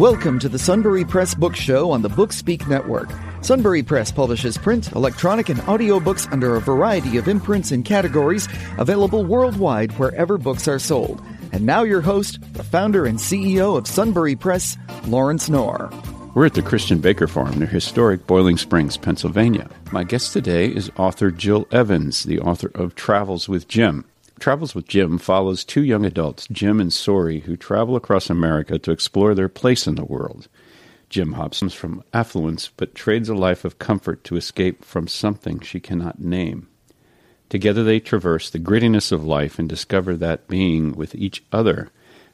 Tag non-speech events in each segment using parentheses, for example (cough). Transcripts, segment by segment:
Welcome to the Sunbury Press Book Show on the Bookspeak Network. Sunbury Press publishes print, electronic, and audiobooks under a variety of imprints and categories available worldwide wherever books are sold. And now your host, the founder and CEO of Sunbury Press, Lawrence Knorr. We're at the Christian Baker Farm near historic Boiling Springs, Pennsylvania. My guest today is author Jill Evans, the author of Travels with Jim. Travels with Jim follows two young adults, Jim and Sorrie, who travel across America to explore their place in the world. Jim hops from affluence, but trades a life of comfort to escape from something she cannot name. Together they traverse the grittiness of life and discover that being with each other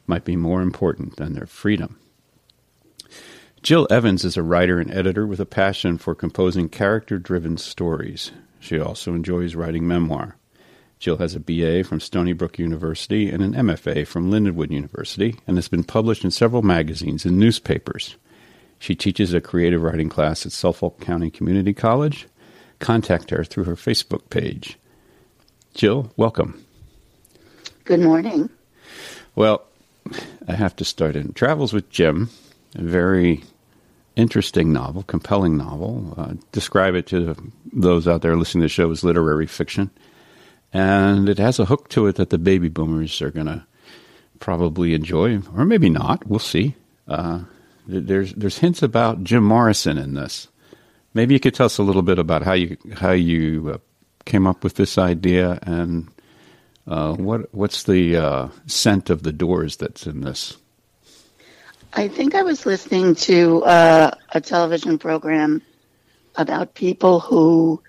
might be more important than their freedom. Jill Evans is a writer and editor with a passion for composing character driven stories. She also enjoys writing memoir. Jill has a BA from Stony Brook University and an MFA from Lindenwood University and has been published in several magazines and newspapers. She teaches a creative writing class at Suffolk County Community College. Contact her through her Facebook page. Jill, welcome. Good morning. Well, I have to start in Travels with Jim, a very interesting novel, compelling novel. Uh, describe it to those out there listening to the show as literary fiction and it has a hook to it that the baby boomers are going to probably enjoy, or maybe not. We'll see. Uh, there's there's hints about Jim Morrison in this. Maybe you could tell us a little bit about how you how you uh, came up with this idea and uh, what what's the uh, scent of the doors that's in this. I think I was listening to uh, a television program about people who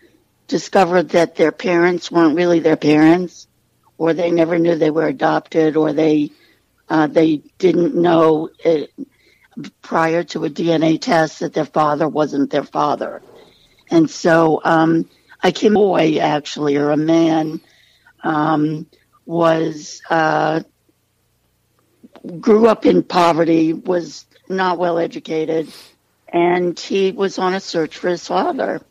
discovered that their parents weren't really their parents, or they never knew they were adopted, or they uh, they didn't know it, prior to a DNA test that their father wasn't their father. And so um, I came boy actually, or a man, um, was uh, grew up in poverty, was not well educated, and he was on a search for his father.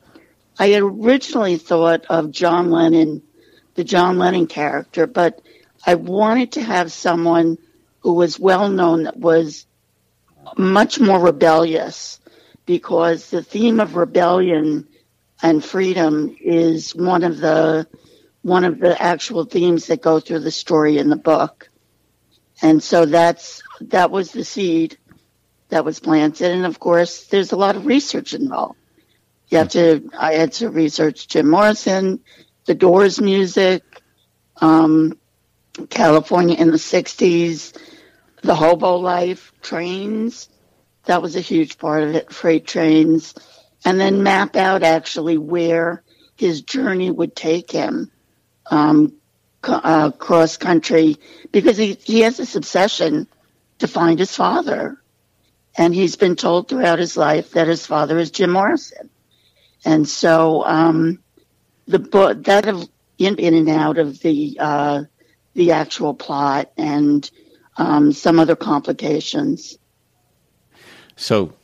I originally thought of John Lennon, the John Lennon character, but I wanted to have someone who was well known that was much more rebellious because the theme of rebellion and freedom is one of the one of the actual themes that go through the story in the book. And so that's that was the seed that was planted and of course there's a lot of research involved. You have to, I had to research Jim Morrison, the Doors music, um, California in the 60s, the hobo life, trains. That was a huge part of it, freight trains. And then map out actually where his journey would take him um, uh, cross country because he, he has this obsession to find his father. And he's been told throughout his life that his father is Jim Morrison. And so um, the book that in, in and out of the uh, the actual plot and um, some other complications. So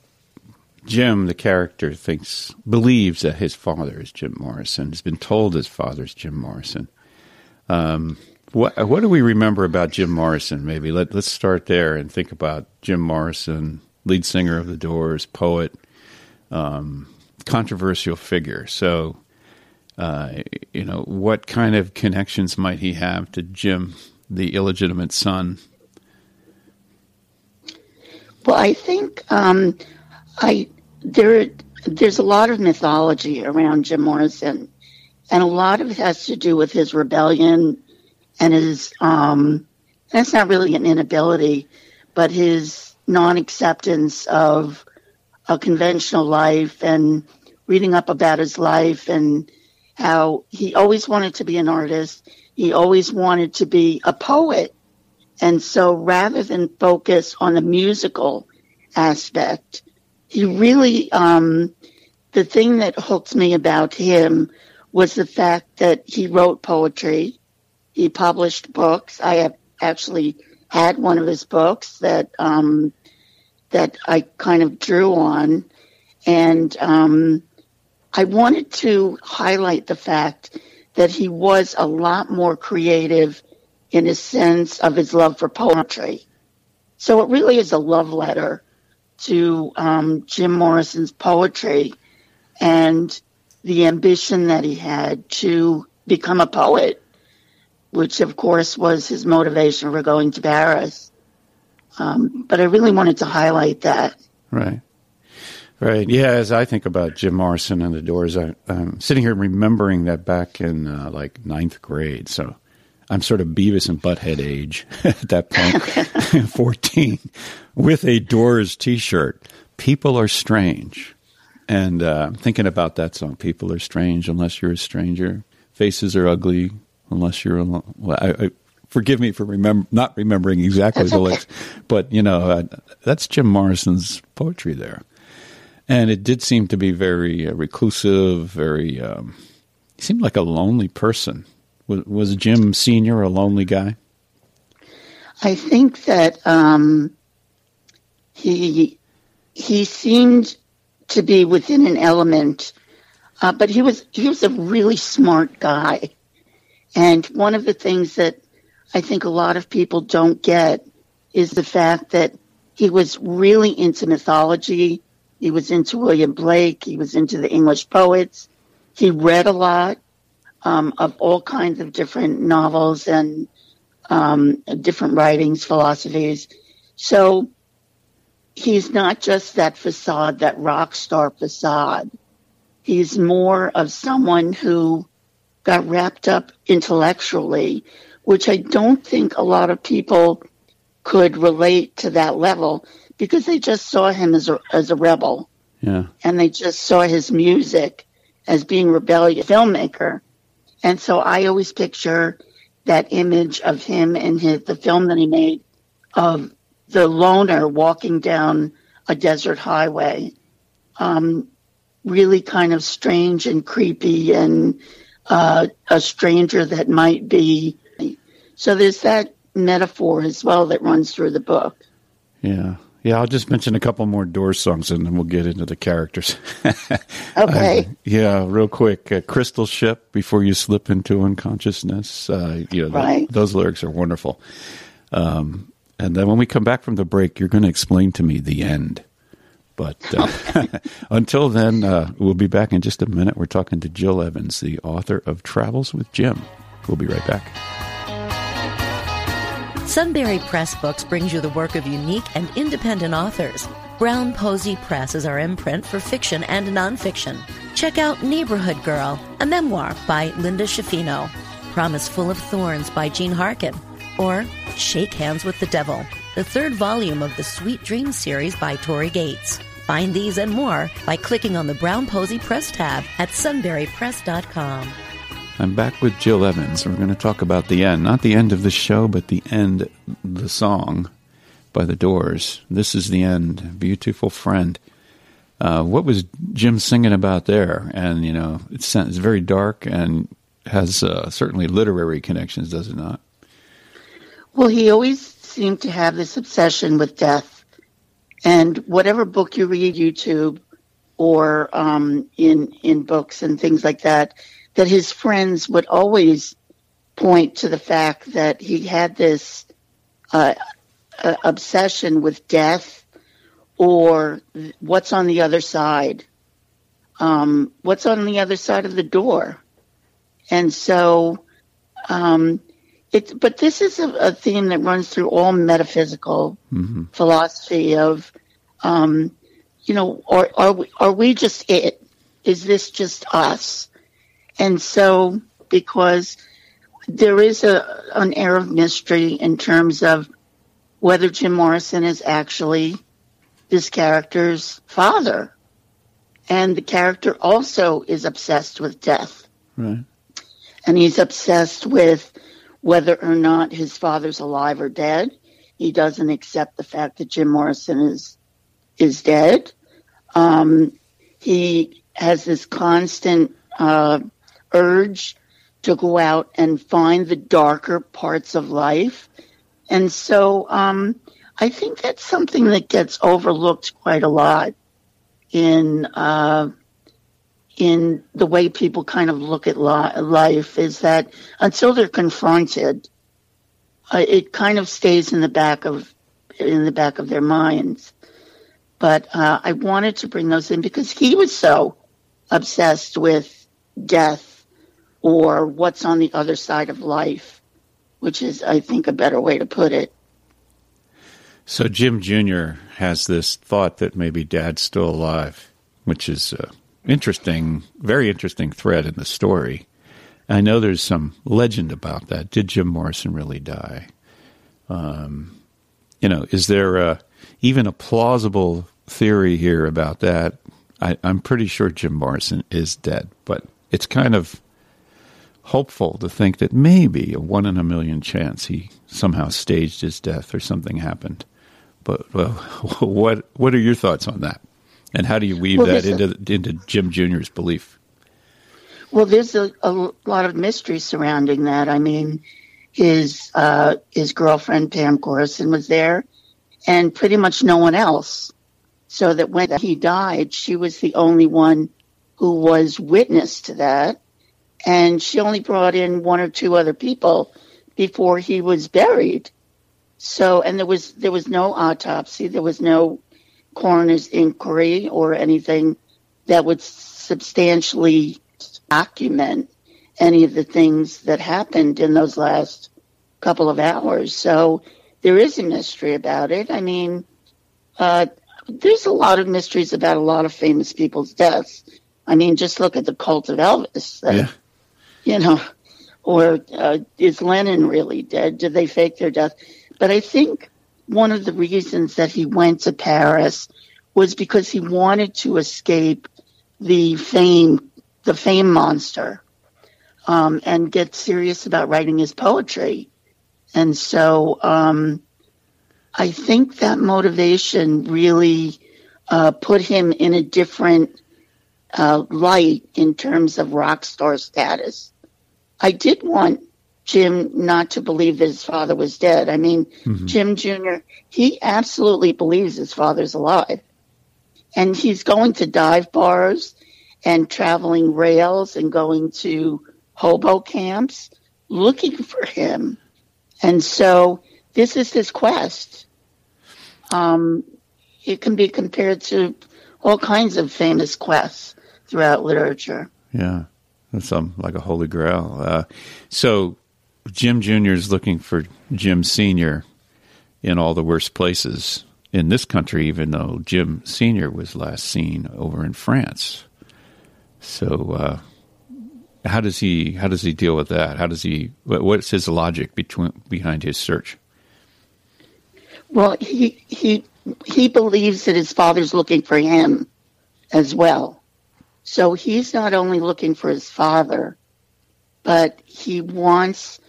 Jim, the character, thinks believes that his father is Jim Morrison. Has been told his father is Jim Morrison. Um, what what do we remember about Jim Morrison? Maybe let let's start there and think about Jim Morrison, lead singer of the Doors, poet, um, controversial figure. So, uh, you know, what kind of connections might he have to Jim, the illegitimate son? Well, I think um, I there there's a lot of mythology around Jim Morrison, and a lot of it has to do with his rebellion and his um, that's not really an inability, but his non-acceptance of a conventional life and reading up about his life and how he always wanted to be an artist. He always wanted to be a poet. And so rather than focus on the musical aspect, he really, um, the thing that hooked me about him was the fact that he wrote poetry. He published books. I have actually had one of his books that, um, that I kind of drew on. And um, I wanted to highlight the fact that he was a lot more creative in his sense of his love for poetry. So it really is a love letter to um, Jim Morrison's poetry and the ambition that he had to become a poet, which of course was his motivation for going to Paris. Um, but I really wanted to highlight that. Right. Right. Yeah. As I think about Jim Morrison and the Doors, I, am sitting here remembering that back in uh, like ninth grade. So I'm sort of Beavis and Butthead age (laughs) at that point, (laughs) 14, with a Doors T-shirt. People are strange, and uh, thinking about that song. People are strange unless you're a stranger. Faces are ugly unless you're alone. Well, I, I, forgive me for remember not remembering exactly the (laughs) lyrics, but you know uh, that's Jim Morrison's poetry there, and it did seem to be very uh, reclusive. Very, um, he seemed like a lonely person. Was, was Jim Senior a lonely guy? I think that um, he he seemed to be within an element, uh, but he was he was a really smart guy, and one of the things that I think a lot of people don't get is the fact that he was really into mythology. He was into William Blake. He was into the English poets. He read a lot um, of all kinds of different novels and um, different writings, philosophies. So he's not just that facade, that rock star facade. He's more of someone who got wrapped up intellectually which I don't think a lot of people could relate to that level because they just saw him as a, as a rebel. Yeah. And they just saw his music as being rebellious filmmaker. And so I always picture that image of him in his, the film that he made of the loner walking down a desert highway. Um, really kind of strange and creepy and uh, a stranger that might be so there's that metaphor as well that runs through the book. Yeah. Yeah, I'll just mention a couple more Doors songs and then we'll get into the characters. (laughs) okay. Uh, yeah, real quick. Uh, Crystal Ship, Before You Slip Into Unconsciousness. Uh, you know, right. the, those lyrics are wonderful. Um, and then when we come back from the break, you're going to explain to me the end. But uh, (laughs) (laughs) until then, uh, we'll be back in just a minute. We're talking to Jill Evans, the author of Travels with Jim. We'll be right back. Sunbury Press Books brings you the work of unique and independent authors. Brown Posey Press is our imprint for fiction and nonfiction. Check out Neighborhood Girl, a memoir by Linda Schifino, Promise Full of Thorns by Jean Harkin, or Shake Hands with the Devil, the third volume of the Sweet Dreams series by Tori Gates. Find these and more by clicking on the Brown Posey Press tab at sunburypress.com. I'm back with Jill Evans. We're going to talk about the end, not the end of the show, but the end, the song by the Doors. This is the end, beautiful friend. Uh, what was Jim singing about there? And you know, it's, it's very dark and has uh, certainly literary connections, does it not? Well, he always seemed to have this obsession with death, and whatever book you read, YouTube, or um, in in books and things like that, that his friends would always point to the fact that he had this uh, uh, obsession with death or what's on the other side. Um, what's on the other side of the door? And so, um, it, but this is a, a, theme that runs through all metaphysical mm-hmm. philosophy of, um, you know, are, are we, are we just it? Is this just us? And so, because there is a, an air of mystery in terms of whether Jim Morrison is actually this character's father. And the character also is obsessed with death. Right. And he's obsessed with whether or not his father's alive or dead. He doesn't accept the fact that Jim Morrison is is dead. Um, he has this constant uh, urge to go out and find the darker parts of life. And so um, I think that's something that gets overlooked quite a lot in uh, in the way people kind of look at li- life is that until they're confronted, uh, it kind of stays in the back of in the back of their minds. But uh, I wanted to bring those in because he was so obsessed with death or what's on the other side of life, which is, I think, a better way to put it. So Jim Jr. has this thought that maybe Dad's still alive, which is an interesting, very interesting thread in the story. I know there's some legend about that. Did Jim Morrison really die? Um, you know, is there a, even a plausible theory here about that? I, I'm pretty sure Jim Morrison is dead, but it's kind of hopeful to think that maybe a one in a million chance he somehow staged his death or something happened. But well, (laughs) what what are your thoughts on that? And how do you weave well, that into a, into Jim Jr.'s belief? Well, there's a, a, lot of mystery surrounding that. I mean, his uh, his girlfriend Pam Courson was there, and pretty much no one else. So that when he died, she was the only one who was witness to that, and she only brought in one or two other people before he was buried. So, and there was there was no autopsy, there was no coroner's inquiry or anything that would substantially document any of the things that happened in those last couple of hours. So there is a mystery about it. I mean, uh, there's a lot of mysteries about a lot of famous people's deaths. I mean, just look at the cult of Elvis. Yeah. You know, or uh, is Lennon really dead? Did they fake their death? But I think one of the reasons that he went to Paris was because he wanted to escape the fame, the fame monster, um, and get serious about writing his poetry. And so um, I think that motivation really uh, put him in a different uh, light in terms of rock star status. I did want Jim not to believe that his father was dead. I mean, mm-hmm. Jim Jr., he absolutely believes his father's alive. And he's going to dive bars and traveling rails and going to hobo camps looking (laughs) for him. And so this is his quest. Um, it can be compared to all kinds of famous quests throughout literature. Yeah, um, like a holy grail. Uh, so Jim Jr. is looking for Jim Sr. in all the worst places in this country, even though Jim Sr. was last seen over in France. So, uh, how does he how does he deal with that? How does he what's his logic between behind his search? Well, he he he believes that his father's looking for him as well. So he's not only looking for his father, but he wants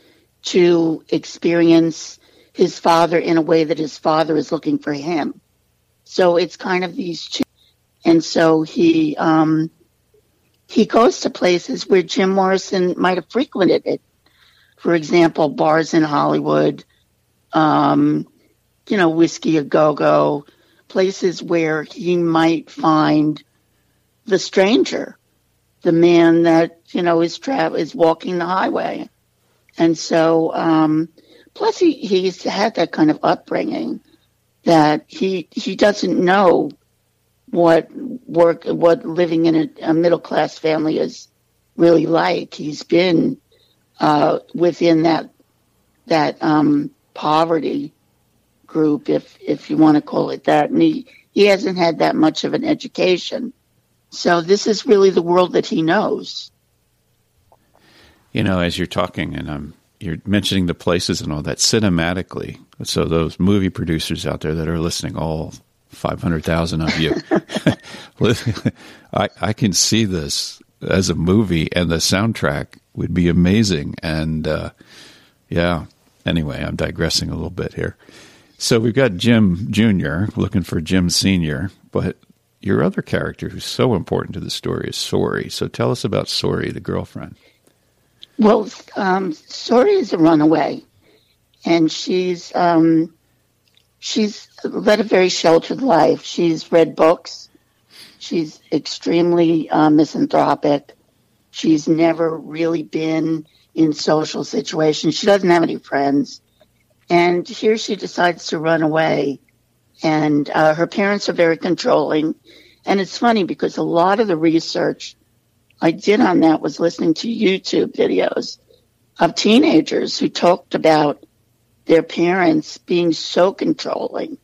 to experience his father in a way that his father is looking for him. So it's kind of these two. And so he, um, he goes to places where Jim Morrison might have frequented it. For example, bars in Hollywood, um, you know, Whisky a Go Go, places where he might find the stranger, the man that, you know, is tra- is walking the highway. And so, um, plus he, he's had that kind of upbringing that he, he doesn't know what work, what living in a, a middle class family is really like. He's been, uh, within that, that, um, poverty group, if, if you want to call it that. And he, he hasn't had that much of an education. So this is really the world that he knows you know, as you're talking and I'm you're mentioning the places and all that cinematically. So those movie producers out there that are listening, all five hundred thousand of you, (laughs) I I can see this as a movie, and the soundtrack would be amazing. And uh, yeah, anyway, I'm digressing a little bit here. So we've got Jim Jr. looking for Jim Sr., but your other character who's so important to the story is Sorrie. So tell us about Sorrie, the girlfriend. Well, um, Sorrie is a runaway, and she's um, she's led a very sheltered life. She's read books. She's extremely uh, misanthropic. She's never really been in social situations. She doesn't have any friends, and here she decides to run away And uh, her parents are very controlling. And it's funny because a lot of the research I did on that was listening to YouTube videos of teenagers who talked about their parents being so controlling.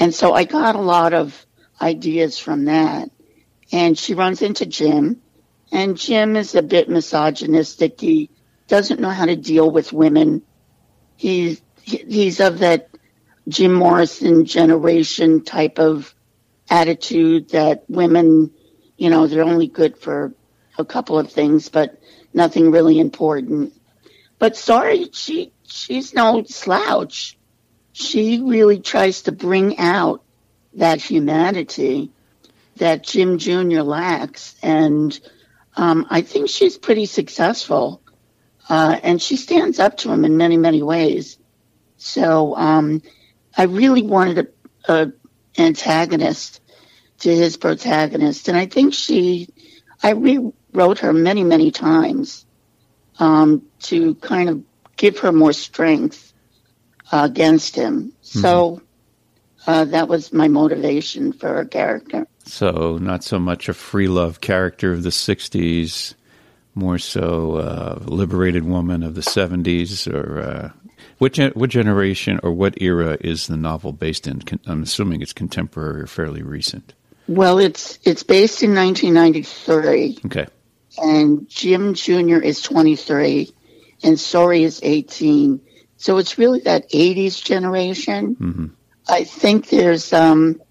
And so I got a lot of ideas from that. And she runs into Jim, and Jim is a bit misogynistic. He doesn't know how to deal with women. He's he's of that Jim Morrison generation type of attitude that women, you know, they're only good for a couple of things, but nothing really important. But Sorrie, she she's no slouch. She really tries to bring out that humanity that Jim Jr. lacks, and um, I think she's pretty successful. Uh, and she stands up to him in many, many ways. So um, I really wanted a, a antagonist to his protagonist, and I think she, I rewrote her many, many times um, to kind of give her more strength uh, against him. Mm-hmm. So uh, that was my motivation for her character. So not so much a free love character of the '60s, more so a liberated woman of the '70s, or uh, what what generation or what era is the novel based in? I'm assuming it's contemporary or fairly recent. Well, it's it's based in 1993. Okay. And Jim Jr. is 23, and Sorrie is 18. So it's really that 80s generation. Mm-hmm. I think there's um,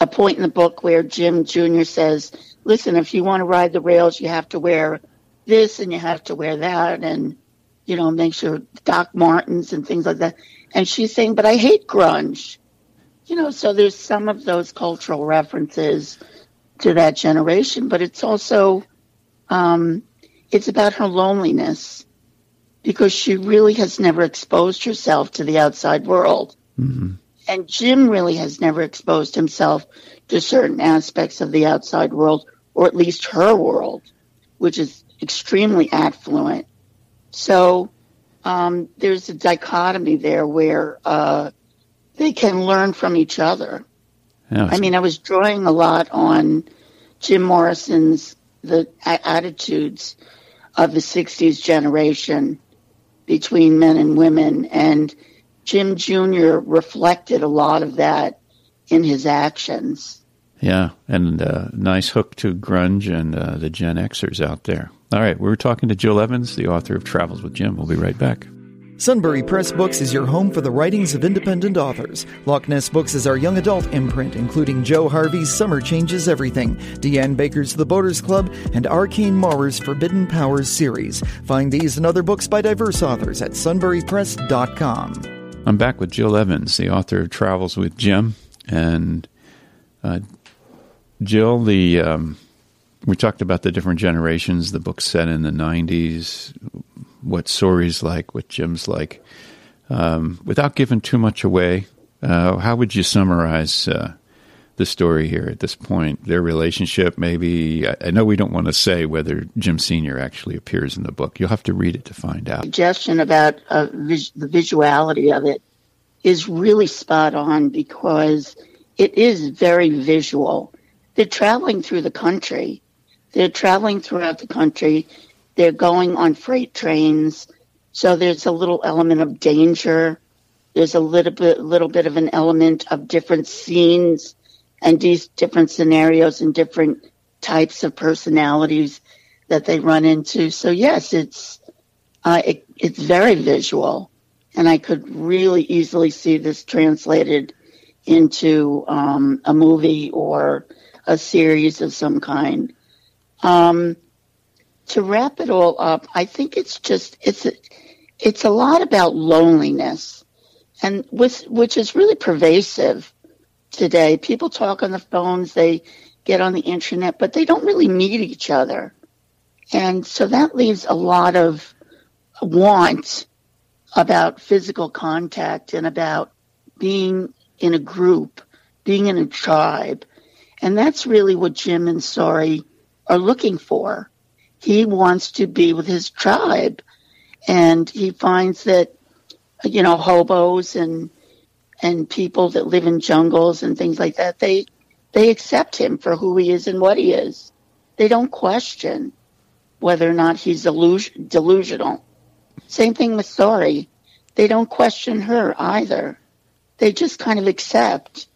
a point in the book where Jim Jr. says, "Listen, if you want to ride the rails, you have to wear this and you have to wear that, and you know, make sure Doc Martens and things like that." And she's saying, "But I hate grunge." You know, so there's some of those cultural references to that generation, but it's also um, it's about her loneliness because she really has never exposed herself to the outside world. Mm-hmm. And Jim really has never exposed himself to certain aspects of the outside world, or at least her world, which is extremely affluent. So um, there's a dichotomy there where uh, they can learn from each other. Yeah, I mean, I was drawing a lot on Jim Morrison's the attitudes of the 60s generation between men and women and Jim Jr. reflected a lot of that in his actions. Yeah, and uh, nice hook to grunge and uh, the Gen Xers out there. All right, we were talking to Jill Evans, the author of Travels with Jim. We'll be right back. Sunbury Press Books is your home for the writings of independent authors. Loch Ness Books is our young adult imprint, including Joe Harvey's Summer Changes Everything, Deanne Baker's The Boaters Club, and Arcane Maurer's Forbidden Powers series. Find these and other books by diverse authors at sunburypress.com. I'm back with Jill Evans, the author of Travels with Jim. And uh, Jill, the um, we talked about the different generations, the book set in the 90s, what Sorrie's like, what Jim's like. Um, without giving too much away, uh, how would you summarize uh, the story here at this point? Their relationship, maybe. I, I know we don't want to say whether Jim Senior actually appears in the book. You'll have to read it to find out. Suggestion about uh, vis- the visuality of it is really spot on because it is very visual. They're traveling through the country. They're traveling throughout the country. They're going on freight trains. So there's a little element of danger. There's a little bit, little bit of an element of different scenes and these different scenarios and different types of personalities that they run into. So yes, it's uh, it, it's very visual, and I could really easily see this translated into um, a movie or a series of some kind. Um, to wrap it all up, I think it's just it's a, it's a lot about loneliness, and with, which is really pervasive today. People talk on the phones, they get on the internet, but they don't really meet each other. And so that leaves a lot of want about physical contact and about being in a group, being in a tribe. And that's really what Jim and Sorrie are looking for. He wants to be with his tribe. And he finds that, you know, hobos and and people that live in jungles and things like that, they they accept him for who he is and what he is. They don't question whether or not he's delus- delusional. Same thing with Sorrie. They don't question her either. They just kind of accept,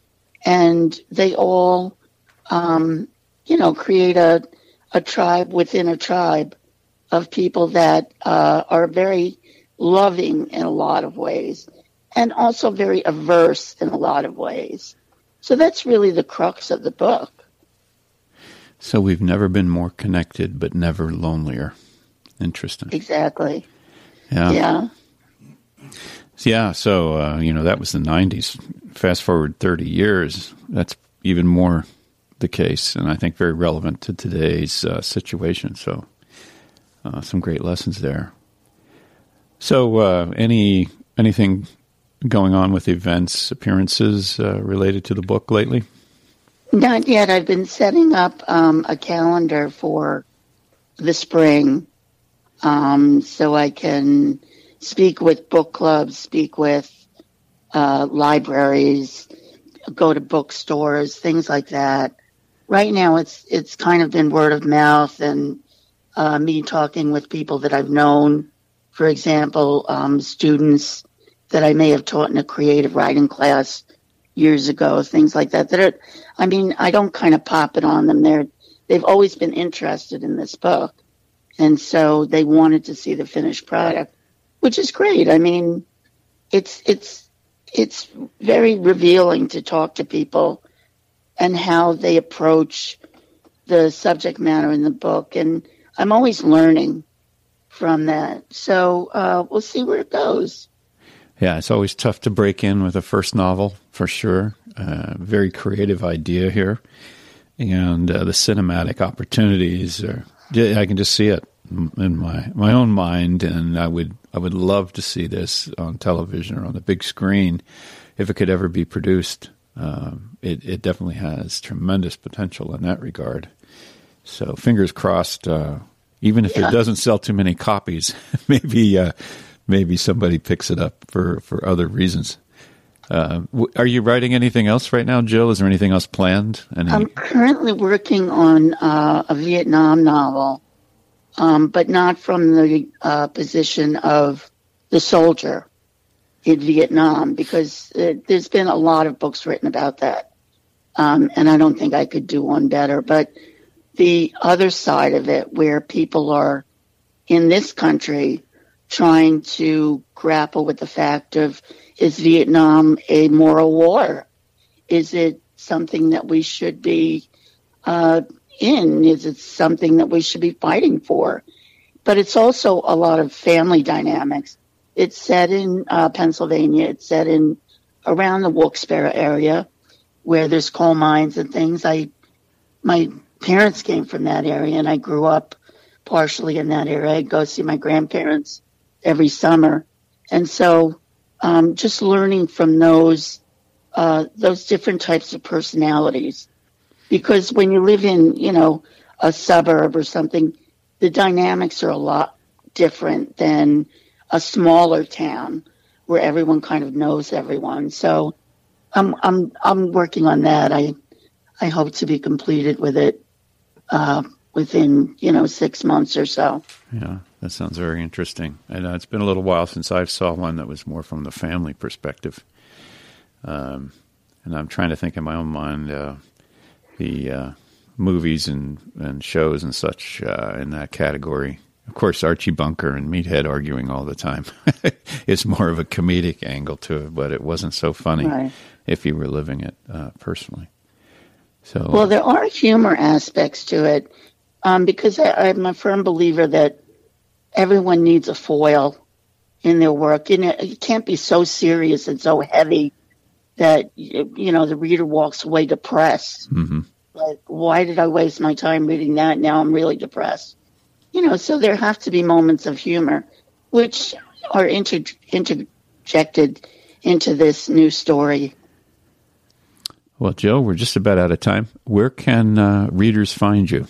and they all, um, you know, create a a tribe within a tribe of people that uh, are very loving in a lot of ways and also very averse in a lot of ways. So that's really the crux of the book. So we've never been more connected, but never lonelier. Interesting. Exactly. Yeah. Yeah. Yeah. So, uh, you know, that was the 90s. Fast forward 30 years, that's even more the case, and I think very relevant to today's uh, situation. So, uh, some great lessons there. So, uh, any anything going on with events, appearances uh, related to the book lately? Not yet. I've been setting up um, a calendar for the spring um, so I can speak with book clubs, speak with uh, libraries, go to bookstores, things like that. Right now, it's it's kind of been word of mouth and uh, me talking with people that I've known. For example, um, students that I may have taught in a creative writing class years ago, things like that. That are, I mean, I don't kind of pop it on them. They're they've always been interested in this book, and so they wanted to see the finished product, which is great. I mean, it's it's it's very revealing to talk to people and how they approach the subject matter in the book, and I'm always learning from that. So uh, we'll see where it goes. Yeah, it's always tough to break in with a first novel for sure. Uh, very creative idea here, and uh, the cinematic opportunities are. I can just see it in my my own mind, and I would I would love to see this on television or on the big screen if it could ever be produced. Um, it it definitely has tremendous potential in that regard. So fingers crossed. Uh, even if yeah. it doesn't sell too many copies, (laughs) maybe uh, maybe somebody picks it up for, for other reasons. Uh, are you writing anything else right now, Jill? Is there anything else planned? Any... I'm currently working on uh, a Vietnam novel, um, but not from the uh, position of the soldier in Vietnam, because it, there's been a lot of books written about that, um, and I don't think I could do one better. But the other side of it, where people are in this country trying to grapple with the fact of is Vietnam a moral war? Is it something that we should be uh, in? Is it something that we should be fighting for? But it's also a lot of family dynamics. It's set in uh, Pennsylvania. It's set in around the Wilkes-Barre area where there's coal mines and things. I, my parents came from that area and I grew up partially in that area. I'd go see my grandparents every summer. And so um, just learning from those uh, those different types of personalities, because when you live in you know a suburb or something, the dynamics are a lot different than a smaller town where everyone kind of knows everyone. So I'm I'm I'm working on that. I I hope to be completed with it uh, within you know six months or so. Yeah. That sounds very interesting. And uh, it's been a little while since I've saw one that was more from the family perspective. Um, and I'm trying to think in my own mind uh, the uh, movies and, and shows and such uh, in that category. Of course, Archie Bunker and Meathead arguing all the time (laughs) is more of a comedic angle to it, but it wasn't so funny right. if you were living it uh, personally. So, well, there are humor aspects to it um, because I, I'm a firm believer that everyone needs a foil in their work. You know, it can't be so serious and so heavy that you know the reader walks away depressed. Mm-hmm. Like, why did I waste my time reading that? Now I'm really depressed. You know, so there have to be moments of humor, which are inter- interjected into this new story. Well, Joe, we're just about out of time. Where can uh, readers find you?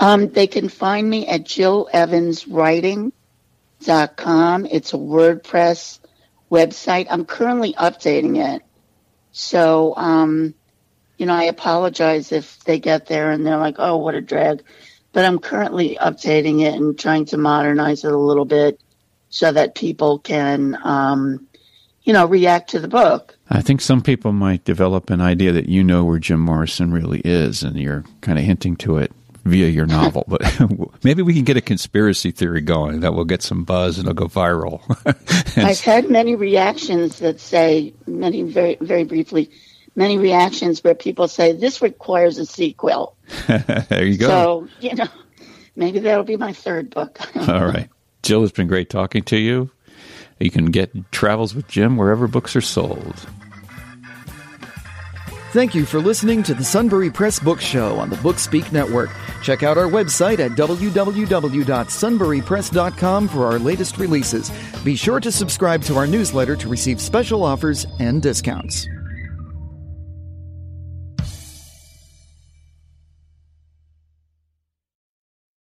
Um, they can find me at jillevanswriting.com. It's a WordPress website. I'm currently updating it. So, um, you know, I apologize if they get there and they're like, oh, what a drag. But I'm currently updating it and trying to modernize it a little bit so that people can, um, you know, react to the book. I think some people might develop an idea that you know where Jim Morrison really is, and you're kind of hinting to it via your novel. but (laughs) maybe we can get a conspiracy theory going that will get some buzz and it'll go viral. (laughs) I've had many reactions that say, many very, very briefly, many reactions where people say this requires a sequel. (laughs) there you go. So, you know, maybe that'll be my third book. (laughs) All right. Jill, it's been great talking to you. You can get Travels with Jim wherever books are sold. Thank you for listening to the Sunbury Press Book Show on the Bookspeak Network. Check out our website at www.sunburypress.com for our latest releases. Be sure to subscribe to our newsletter to receive special offers and discounts.